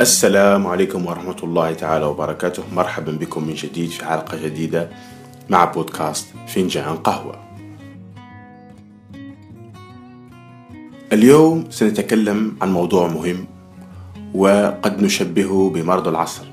السلام عليكم ورحمة الله تعالى وبركاته. مرحبا بكم من جديد في حلقة جديدة مع بودكاست فنجان قهوة. اليوم سنتكلم عن موضوع مهم وقد نشبهه بمرض العصر.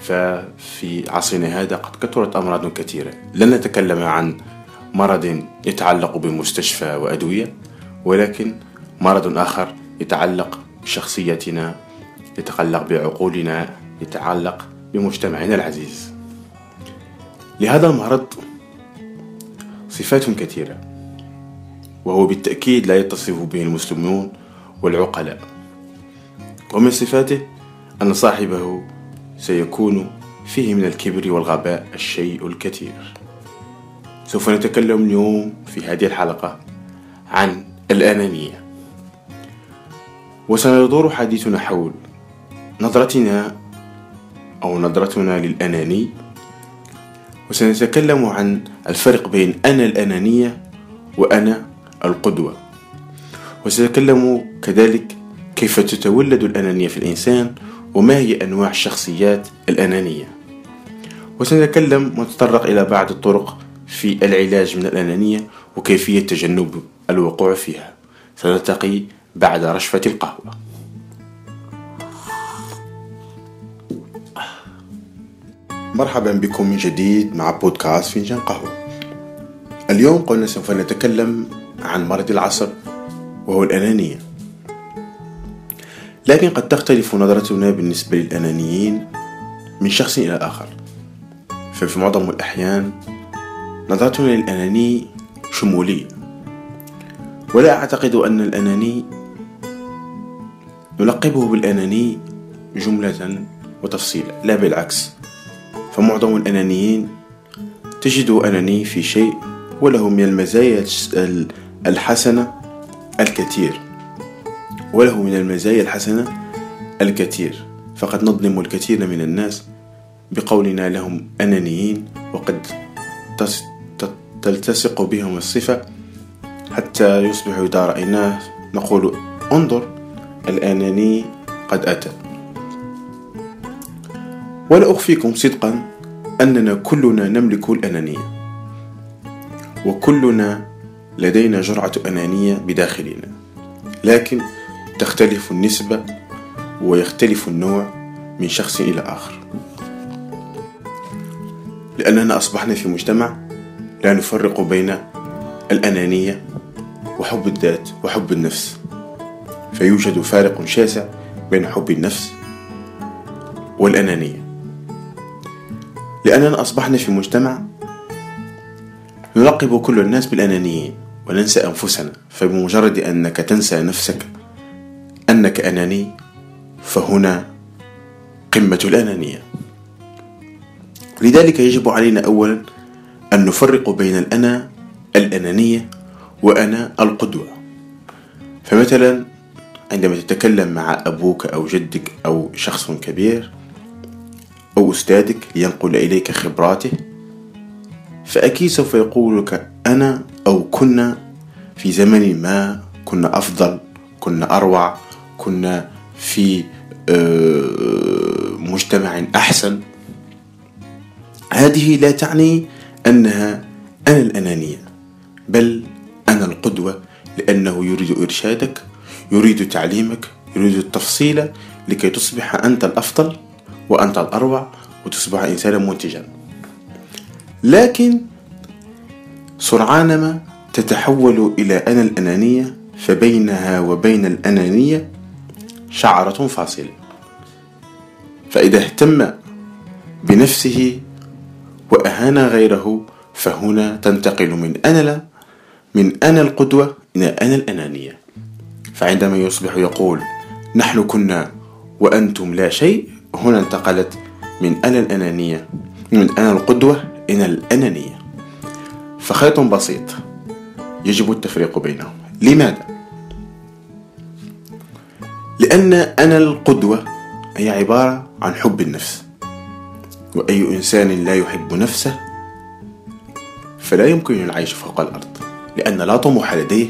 ففي عصرنا هذا قد كثرت أمراض كثيرة. لن نتكلم عن مرض يتعلق بمستشفى وأدوية ولكن مرض آخر يتعلق بشخصيتنا يتعلق بعقولنا يتعلق بمجتمعنا العزيز. لهذا المرض صفات كثيرة وهو بالتأكيد لا يتصف به المسلمون والعقلاء. ومن صفاته أن صاحبه سيكون فيه من الكبر والغباء الشيء الكثير. سوف نتكلم اليوم في هذه الحلقة عن الأنانية. وسيدور حديثنا حول نظرتنا أو نظرتنا للأناني وسنتكلم عن الفرق بين أنا الأنانية وأنا القدوة. وسنتكلم كذلك كيف تتولد الأنانية في الإنسان وما هي أنواع الشخصيات الأنانية. وسنتكلم ونتطرق إلى بعض الطرق في العلاج من الأنانية وكيفية تجنب الوقوع فيها. سنلتقي بعد رشفة القهوة. مرحبا بكم من جديد مع بودكاست فنجان قهوة. اليوم قلنا سوف نتكلم عن مرض العصر وهو الأنانية. لكن قد تختلف نظرتنا بالنسبة للأنانيين من شخص إلى آخر. ففي معظم الأحيان نظرتنا للأناني شمولية. ولا أعتقد أن الأناني نلقبه بالأناني جملة وتفصيلا لا بالعكس. فمعظم الأنانيين تجد أناني في شيء وله من المزايا الحسنة الكثير. وله من المزايا الحسنة الكثير. فقد نظلم الكثير من الناس بقولنا لهم أنانيين وقد تلتصق بهم الصفة حتى يصبح إذا رأيناه نقول انظر الأناني قد أتى. ولا أخفيكم صدقا أننا كلنا نملك الأنانية وكلنا لدينا جرعة أنانية بداخلنا لكن تختلف النسبة ويختلف النوع من شخص إلى آخر. لأننا أصبحنا في مجتمع لا نفرق بين الأنانية وحب الذات وحب النفس فيوجد فارق شاسع بين حب النفس والأنانية. لأننا أصبحنا في مجتمع نلقب كل الناس بالأنانيين وننسى أنفسنا فبمجرد أنك تنسى نفسك أنك أناني فهنا قمة الأنانية. لذلك يجب علينا أولا أن نفرق بين الأنا الأنانية وأنا القدوة. فمثلا عندما تتكلم مع أبوك أو جدك أو شخص كبير أو أستاذك لينقل إليك خبراته؟ فأكيد سوف يقول لك أنا أو كنا في زمن ما كنا أفضل كنا أروع كنا في آه، مجتمع أحسن. هذه لا تعني أنها أنا الأنانية بل أنا القدوة لأنه يريد إرشادك يريد تعليمك يريد التفصيل لكي تصبح أنت الأفضل. وأنت الأروع وتصبح إنسانا منتجا. لكن سرعان ما تتحول إلى أنا الأنانية فبينها وبين الأنانية شعرة فاصلة. فإذا اهتم بنفسه وأهان غيره فهنا تنتقل من أنا لا من أنا القدوة إلى أنا الأنانية. فعندما يصبح يقول نحن كنا وأنتم لا شيء هنا انتقلت من أنا الأنانية من أنا القدوة إلى الأنانية. فخيط بسيط يجب التفريق بينهم. لماذا؟ لأن أنا القدوة هي عبارة عن حب النفس. وأي إنسان لا يحب نفسه فلا يمكن العيش فوق الأرض لأن لا طموح لديه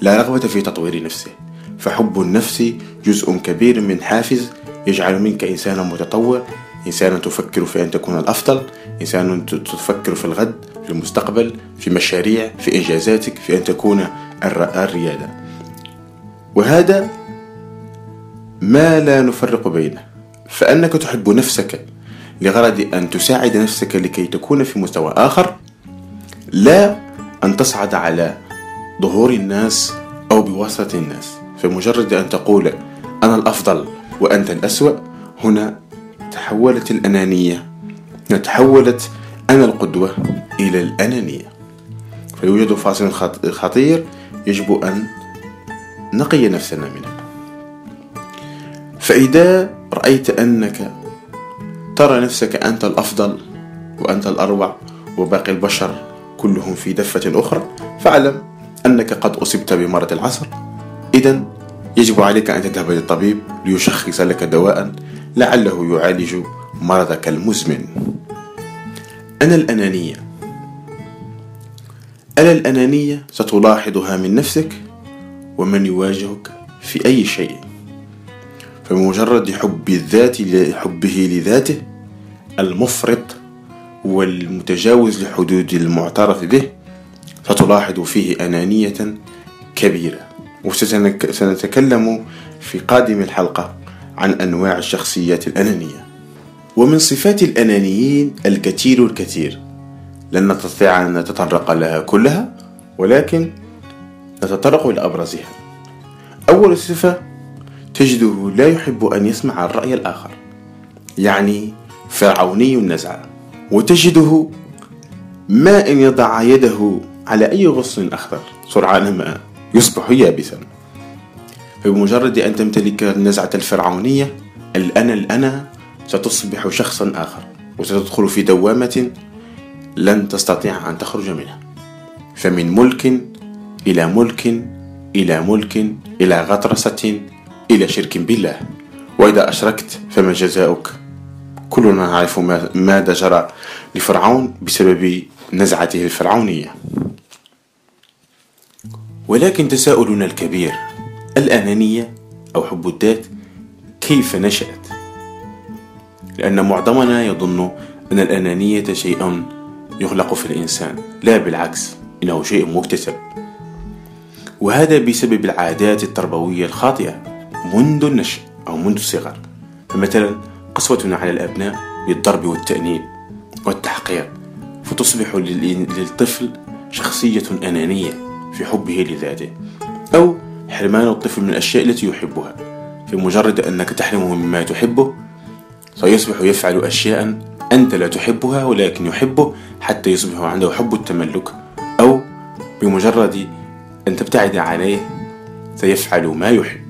لا رغبة في تطوير نفسه. فحب النفس جزء كبير من حافز يجعل منك إنسانا متطور إنسانا تفكر في أن تكون الأفضل إنسان تفكر في الغد في المستقبل في مشاريع في إنجازاتك في أن تكون الريادة. وهذا ما لا نفرق بينه. فأنك تحب نفسك لغرض أن تساعد نفسك لكي تكون في مستوى آخر لا أن تصعد على ظهور الناس أو بواسطة الناس. فمجرد أن تقول أنا الأفضل وأنت الأسوأ. هنا تحولت الأنانية. تحولت أنا القدوة إلى الأنانية. فيوجد فاصل خطير يجب أن نقي نفسنا منه. فإذا رأيت أنك ترى نفسك أنت الأفضل وأنت الأروع وباقي البشر كلهم في دفة أخرى فاعلم أنك قد أصبت بمرض العصر. إذا يجب عليك أن تذهب للطبيب ليشخص لك دواء لعله يعالج مرضك المزمن. أنا الأنانية. ألا الأنانية ستلاحظها من نفسك ومن يواجهك في أي شيء. فبمجرد حب الذات حبه لذاته المفرط والمتجاوز لحدود المعترف به ستلاحظ فيه أنانية كبيرة. وسنتكلم في قادم الحلقة عن أنواع الشخصيات الأنانية. ومن صفات الأنانيين الكثير الكثير. لن نستطيع أن نتطرق لها كلها ولكن نتطرق إلى أبرزها. أول صفة تجده لا يحب أن يسمع الرأي الآخر يعني فرعوني النزعة وتجده ما إن يضع يده على أي غصن أخضر سرعان ما يصبح يابسا. فبمجرد أن تمتلك النزعة الفرعونية الأنا الأنا ستصبح شخصا آخر وستدخل في دوامة لن تستطيع أن تخرج منها. فمن ملك إلى ملك إلى ملك إلى غطرسة إلى شرك بالله. وإذا أشركت فما جزاؤك؟ كلنا نعرف ماذا جرى لفرعون بسبب نزعته الفرعونية. ولكن تساؤلنا الكبير الأنانية أو حب الذات كيف نشأت؟ لأن معظمنا يظن أن الأنانية شيء يخلق في الإنسان لا بالعكس إنه شيء مكتسب. وهذا بسبب العادات التربوية الخاطئة منذ النشأ أو منذ الصغر. فمثلا قسوتنا على الأبناء بالضرب والتأنيب والتحقير فتصبح للطفل شخصية أنانية. في حبه لذاته أو حرمان الطفل من الأشياء التي يحبها فمجرد أنك تحرمه مما تحبه سيصبح يفعل أشياء أنت لا تحبها ولكن يحبه حتى يصبح عنده حب التملك أو بمجرد أن تبتعد عليه سيفعل ما يحب.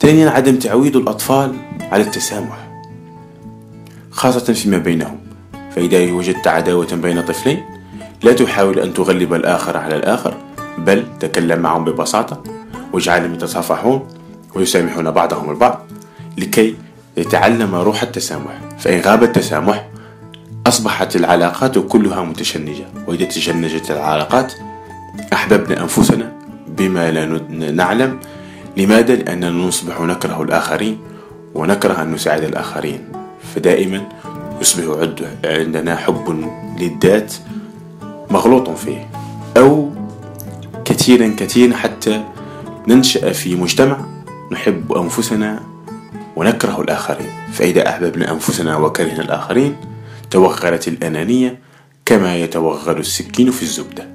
ثانيا عدم تعويد الأطفال على التسامح خاصة فيما بينهم فإذا وجدت عداوة بين طفلين لا تحاول أن تغلب الآخر على الآخر بل تكلم معهم ببساطة واجعلهم يتصافحون ويسامحون بعضهم البعض لكي يتعلم روح التسامح. فإن غاب التسامح أصبحت العلاقات كلها متشنجة. وإذا تشنجت العلاقات أحببنا أنفسنا بما لا نعلم. لماذا؟ لأننا نصبح نكره الآخرين ونكره أن نساعد الآخرين. فدائما يصبح عندنا حب للذات مغلوط فيه. أو كثيرا كثيرا حتى ننشأ في مجتمع نحب أنفسنا ونكره الآخرين. فإذا أحببنا أنفسنا وكرهنا الآخرين توغلت الأنانية كما يتوغل السكين في الزبدة.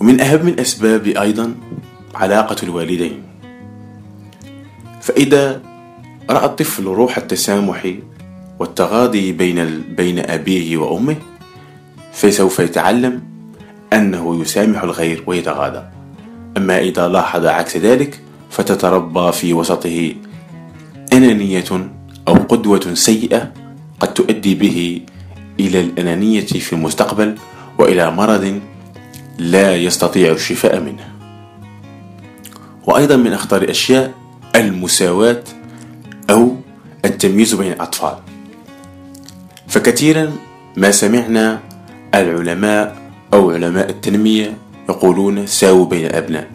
ومن أهم الأسباب أيضا علاقة الوالدين. فإذا رأى الطفل روح التسامح والتغاضي بين بين أبيه وأمه فسوف يتعلم أنه يسامح الغير ويتغاضى. أما إذا لاحظ عكس ذلك فتتربى في وسطه أنانية أو قدوة سيئة قد تؤدي به إلى الأنانية في المستقبل وإلى مرض لا يستطيع الشفاء منه. وأيضا من أخطر الأشياء المساواة أو التمييز بين الأطفال. فكثيرا ما سمعنا العلماء أو علماء التنمية يقولون ساووا بين الأبناء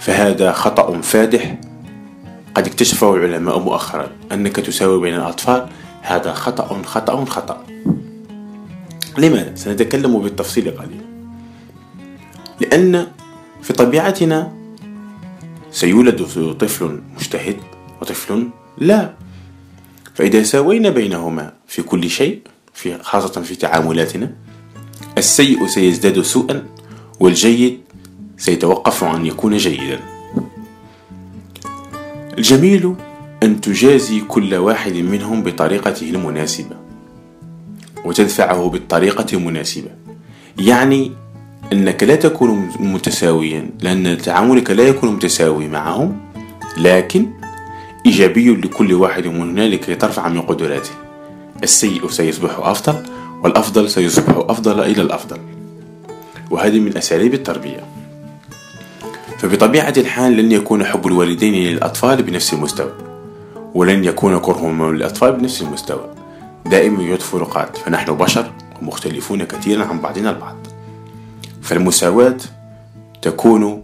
فهذا خطأ فادح. قد اكتشفه العلماء مؤخرا أنك تساوي بين الأطفال هذا خطأ خطأ خطأ. لماذا؟ سنتكلم بالتفصيل قليلا. لأن في طبيعتنا سيولد طفل مجتهد وطفل لا. فإذا ساوينا بينهما في كل شيء في خاصة في تعاملاتنا السيء سيزداد سوءا والجيد سيتوقف عن يكون جيدا. الجميل أن تجازي كل واحد منهم بطريقته المناسبة وتدفعه بالطريقة المناسبة. يعني أنك لا تكون متساويا لأن تعاملك لا يكون متساوي معهم لكن إيجابي لكل واحد من هنالك لترفع من قدراته. السيء سيصبح أفضل والأفضل سيصبح أفضل إلى الأفضل. وهذه من أساليب التربية. فبطبيعة الحال لن يكون حب الوالدين للأطفال بنفس المستوى ولن يكون كرههم للأطفال بنفس المستوى. دائما يوجد فروقات فنحن بشر ومختلفون كثيرا عن بعضنا البعض. فالمساواة تكون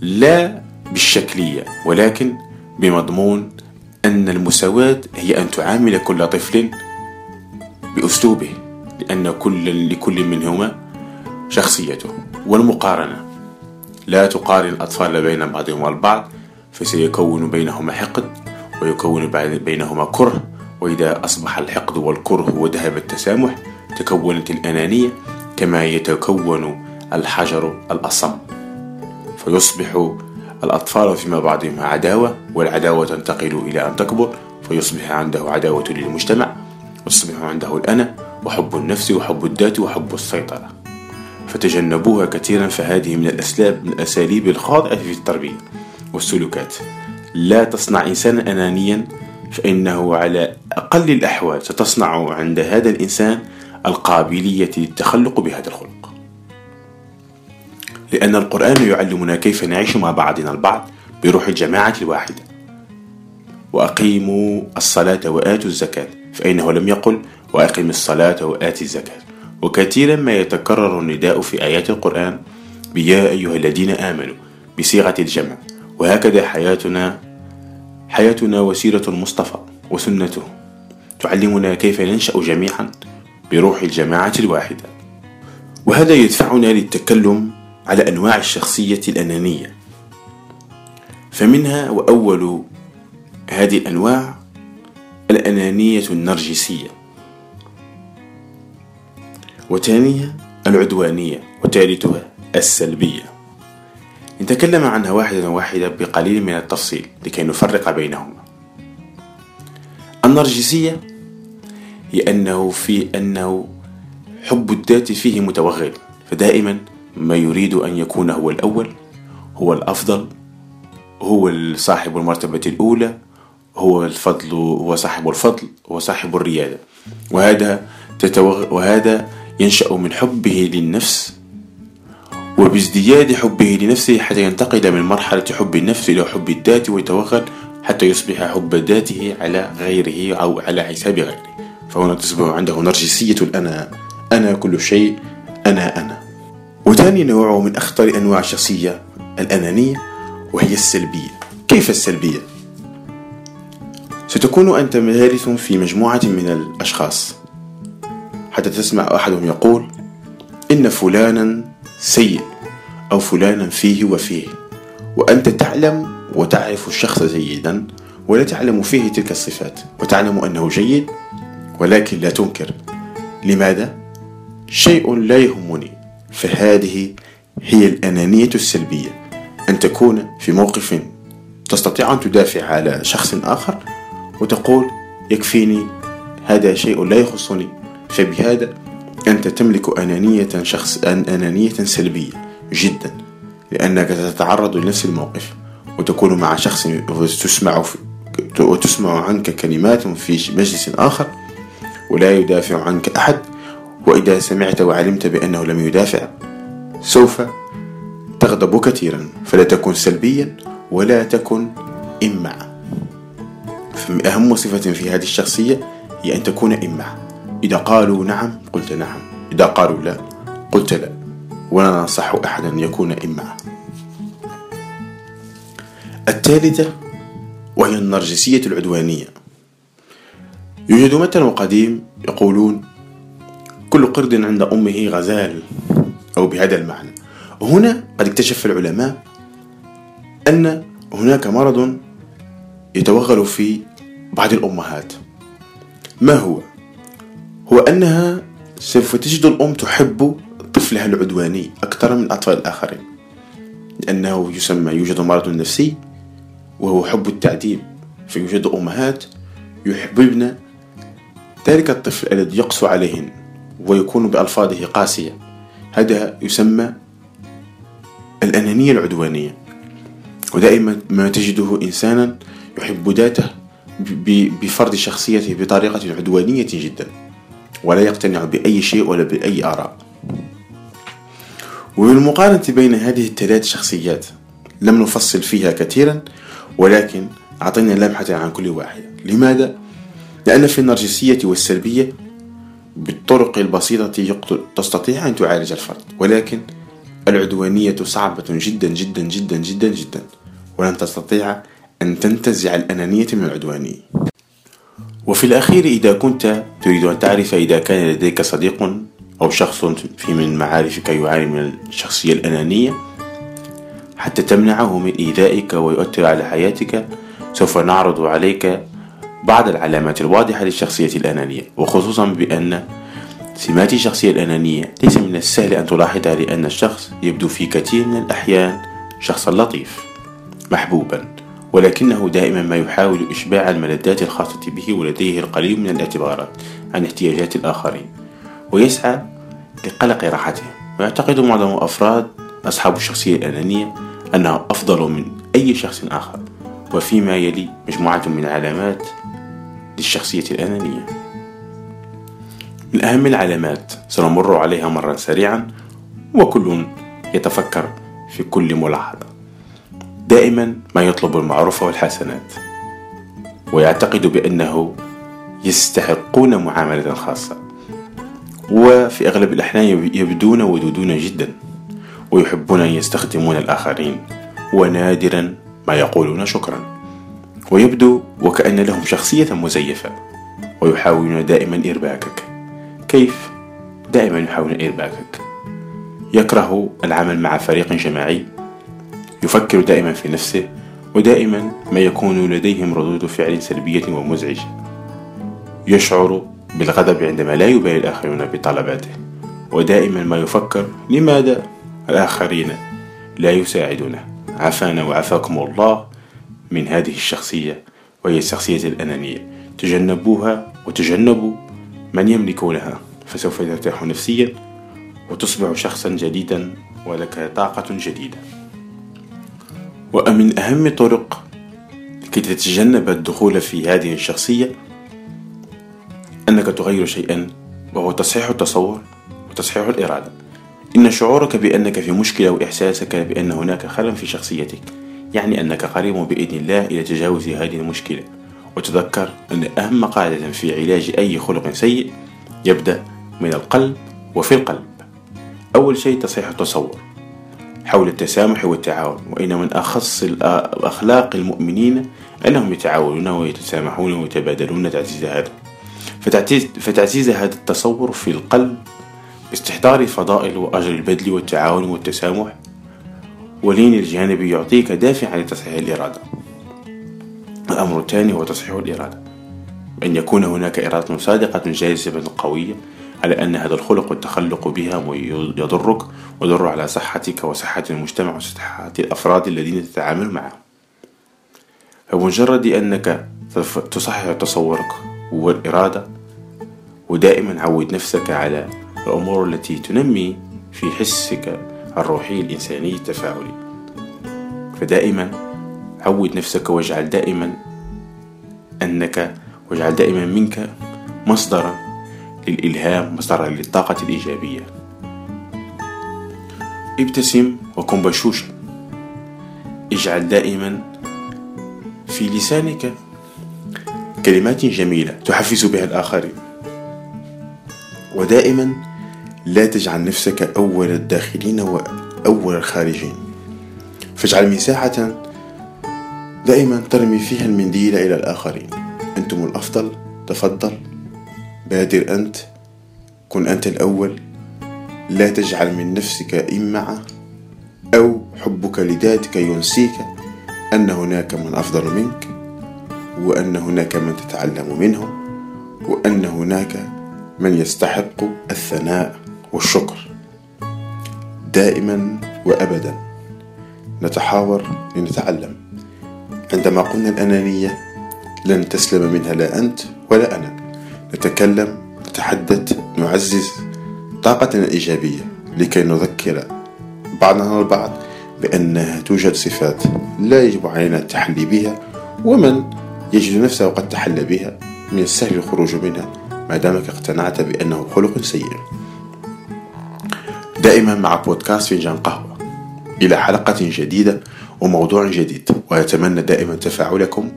لا بالشكلية ولكن بمضمون أن المساواة هي أن تعامل كل طفل بأسلوبه. لأن كل لكل منهما شخصيته والمقارنة. لا تقارن الأطفال بين بعضهم البعض فسيكون بينهما حقد ويكون بينهما كره. وإذا أصبح الحقد والكره وذهب التسامح تكونت الأنانية كما يتكون الحجر الأصم. فيصبح الأطفال فيما بعضهم عداوة والعداوة تنتقل إلى أن تكبر فيصبح عنده عداوة للمجتمع ويصبح عنده الأنا وحب النفس وحب الذات وحب السيطرة. فتجنبوها كثيرا فهذه من الأسلاب من الأساليب الخاطئة في التربية والسلوكات. لا تصنع إنسانا أنانيا فإنه على أقل الأحوال ستصنع عند هذا الإنسان القابلية للتخلق بهذا الخلق. لأن القرآن يعلمنا كيف نعيش مع بعضنا البعض بروح الجماعة الواحدة. وأقيموا الصلاة وآتوا الزكاة فإنه لم يقل وأقم الصلاة وآتي الزكاة. وكثيرا ما يتكرر النداء في آيات القرآن بيا أيها الذين آمنوا بصيغة الجمع. وهكذا حياتنا حياتنا وسيرة المصطفى وسنته. تعلمنا كيف ننشأ جميعا بروح الجماعة الواحدة. وهذا يدفعنا للتكلم على أنواع الشخصية الأنانية. فمنها وأول هذه الأنواع الأنانية النرجسية. وثانيها العدوانية وثالثها السلبية. نتكلم عنها واحدة واحدة بقليل من التفصيل لكي نفرق بينهما. النرجسية هي أنه في أنه حب الذات فيه متوغل فدائما ما يريد أن يكون هو الأول هو الأفضل هو صاحب المرتبة الأولى هو الفضل هو صاحب الفضل هو صاحب الريادة. وهذا تتوغ وهذا ينشأ من حبه للنفس وبازدياد حبه لنفسه حتى ينتقل من مرحلة حب النفس إلى حب الذات ويتوغل حتى يصبح حب ذاته على غيره أو على حساب غيره. فهنا تصبح عنده نرجسية الأنا. أنا كل شيء أنا أنا. وثاني نوع من أخطر أنواع الشخصية الأنانية وهي السلبية. كيف السلبية؟ ستكون أنت جالس في مجموعة من الأشخاص. حتى تسمع أحدهم يقول إن فلانا سيء أو فلانا فيه وفيه وأنت تعلم وتعرف الشخص جيدا ولا تعلم فيه تلك الصفات وتعلم أنه جيد ولكن لا تنكر. لماذا؟ شيء لا يهمني. فهذه هي الأنانية السلبية. أن تكون في موقف تستطيع أن تدافع على شخص آخر وتقول يكفيني هذا شيء لا يخصني. فبهذا أنت تملك أنانية شخص أنانية سلبية جدا لأنك تتعرض لنفس الموقف وتكون مع شخص وتسمع وتسمع عنك كلمات في مجلس آخر ولا يدافع عنك أحد وإذا سمعت وعلمت بأنه لم يدافع سوف تغضب كثيرا فلا تكن سلبيا ولا تكن إمع أهم صفة في هذه الشخصية هي أن تكون إمع إذا قالوا نعم قلت نعم. إذا قالوا لا قلت لا. ولا ننصح أحدا أن يكون إمع الثالثة وهي النرجسية العدوانية. يوجد مثل قديم يقولون كل قرد عند أمه غزال أو بهذا المعنى. وهنا قد اكتشف العلماء أن هناك مرض يتوغل في بعض الأمهات. ما هو؟ هو أنها سوف تجد الأم تحب طفلها العدواني أكثر من الأطفال الآخرين لأنه يسمى يوجد مرض نفسي وهو حب التعذيب فيوجد أمهات يحببن ذلك الطفل الذي يقسو عليهن ويكون بألفاظه قاسية. هذا يسمى الأنانية العدوانية. ودائما ما تجده إنسانا يحب ذاته بفرض شخصيته بطريقة عدوانية جدا. ولا يقتنع بأي شيء ولا بأي آراء. وبالمقارنة بين هذه الثلاث شخصيات لم نفصل فيها كثيرا ولكن أعطينا لمحة عن كل واحدة لماذا؟ لأن في النرجسية والسلبية بالطرق البسيطة تستطيع أن تعالج الفرد ولكن العدوانية صعبة جدا جدا جدا جدا جدا ولن تستطيع أن تنتزع الأنانية من العدوانية. وفي الأخير إذا كنت تريد أن تعرف إذا كان لديك صديق أو شخص في من معارفك يعاني من الشخصية الأنانية حتى تمنعه من إيذائك ويؤثر على حياتك سوف نعرض عليك بعض العلامات الواضحة للشخصية الأنانية وخصوصا بأن سمات الشخصية الأنانية ليس من السهل أن تلاحظها لأن الشخص يبدو في كثير من الأحيان شخصا لطيف محبوبا. ولكنه دائما ما يحاول إشباع الملذات الخاصة به ولديه القليل من الاعتبارات عن احتياجات الآخرين ويسعى لقلق راحتهم ويعتقد معظم أفراد أصحاب الشخصية الأنانية أنه أفضل من أي شخص آخر وفيما يلي مجموعة من العلامات للشخصية الأنانية. من أهم العلامات سنمر عليها مرة سريعا وكل يتفكر في كل ملاحظة. دائما ما يطلب المعروف والحسنات ويعتقد بأنه يستحقون معاملة خاصة. وفي أغلب الأحيان يبدون ودودون جدا ويحبون أن يستخدمون الآخرين ونادرا ما يقولون شكرا. ويبدو وكأن لهم شخصية مزيفة ويحاولون دائما إرباكك. كيف؟ دائما يحاولون إرباكك؟ يكره العمل مع فريق جماعي يفكر دائما في نفسه ودائما ما يكون لديهم ردود فعل سلبية ومزعجة. يشعر بالغضب عندما لا يبالي الآخرون بطلباته ودائما ما يفكر لماذا الآخرين لا يساعدونه. عافانا وعافاكم الله من هذه الشخصية وهي الشخصية الأنانية. تجنبوها وتجنبوا من يملكونها فسوف ترتاح نفسيا وتصبح شخصا جديدا ولك طاقة جديدة. ومن أهم طرق لكي تتجنب الدخول في هذه الشخصية؟ أنك تغير شيئا وهو تصحيح التصور وتصحيح الإرادة. إن شعورك بأنك في مشكلة وإحساسك بأن هناك خلل في شخصيتك يعني أنك قريب بإذن الله إلى تجاوز هذه المشكلة. وتذكر أن أهم قاعدة في علاج أي خلق سيء يبدأ من القلب وفي القلب. أول شيء تصحيح التصور. حول التسامح والتعاون وإن من أخص أخلاق المؤمنين أنهم يتعاونون ويتسامحون ويتبادلون تعزيز هذا. فتعزيز هذا التصور في القلب باستحضار فضائل وأجر البذل والتعاون والتسامح ولين الجانب يعطيك دافعا لتصحيح الإرادة. الأمر الثاني هو تصحيح الإرادة. أن يكون هناك إرادة صادقة جاذبة قوية على أن هذا الخلق والتخلق بها يضرك ويضر على صحتك وصحة المجتمع وصحة الأفراد الذين تتعامل معهم فمجرد أنك تصحح تصورك والإرادة ودائما عود نفسك على الأمور التي تنمي في حسك الروحي الإنساني التفاعلي. فدائما عود نفسك واجعل دائما أنك واجعل دائما منك مصدرا للإلهام مصدرا للطاقة الإيجابية. ابتسم وكن بشوشا. اجعل دائما في لسانك كلمات جميلة تحفز بها الآخرين. ودائما لا تجعل نفسك أول الداخلين وأول الخارجين. فاجعل مساحة دائما ترمي فيها المنديل إلى الآخرين. أنتم الأفضل. تفضل. بادر أنت كن أنت الأول. لا تجعل من نفسك إمعة أو حبك لذاتك ينسيك أن هناك من أفضل منك وأن هناك من تتعلم منه وأن هناك من يستحق الثناء والشكر. دائما وأبدا نتحاور لنتعلم. عندما قلنا الأنانية لن تسلم منها لا أنت ولا أنا. نتكلم نتحدث نعزز طاقتنا الإيجابية لكي نذكر بعضنا البعض بأنها توجد صفات لا يجب علينا التحلي بها ومن يجد نفسه قد تحلى بها من السهل الخروج منها ما دامك اقتنعت بأنه خلق سيء. دائما مع بودكاست فنجان قهوة. إلى حلقة جديدة وموضوع جديد وأتمنى دائما تفاعلكم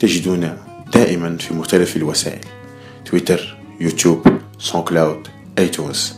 تجدون دائما في مختلف الوسائل. Twitter, YouTube, SoundCloud, iTunes.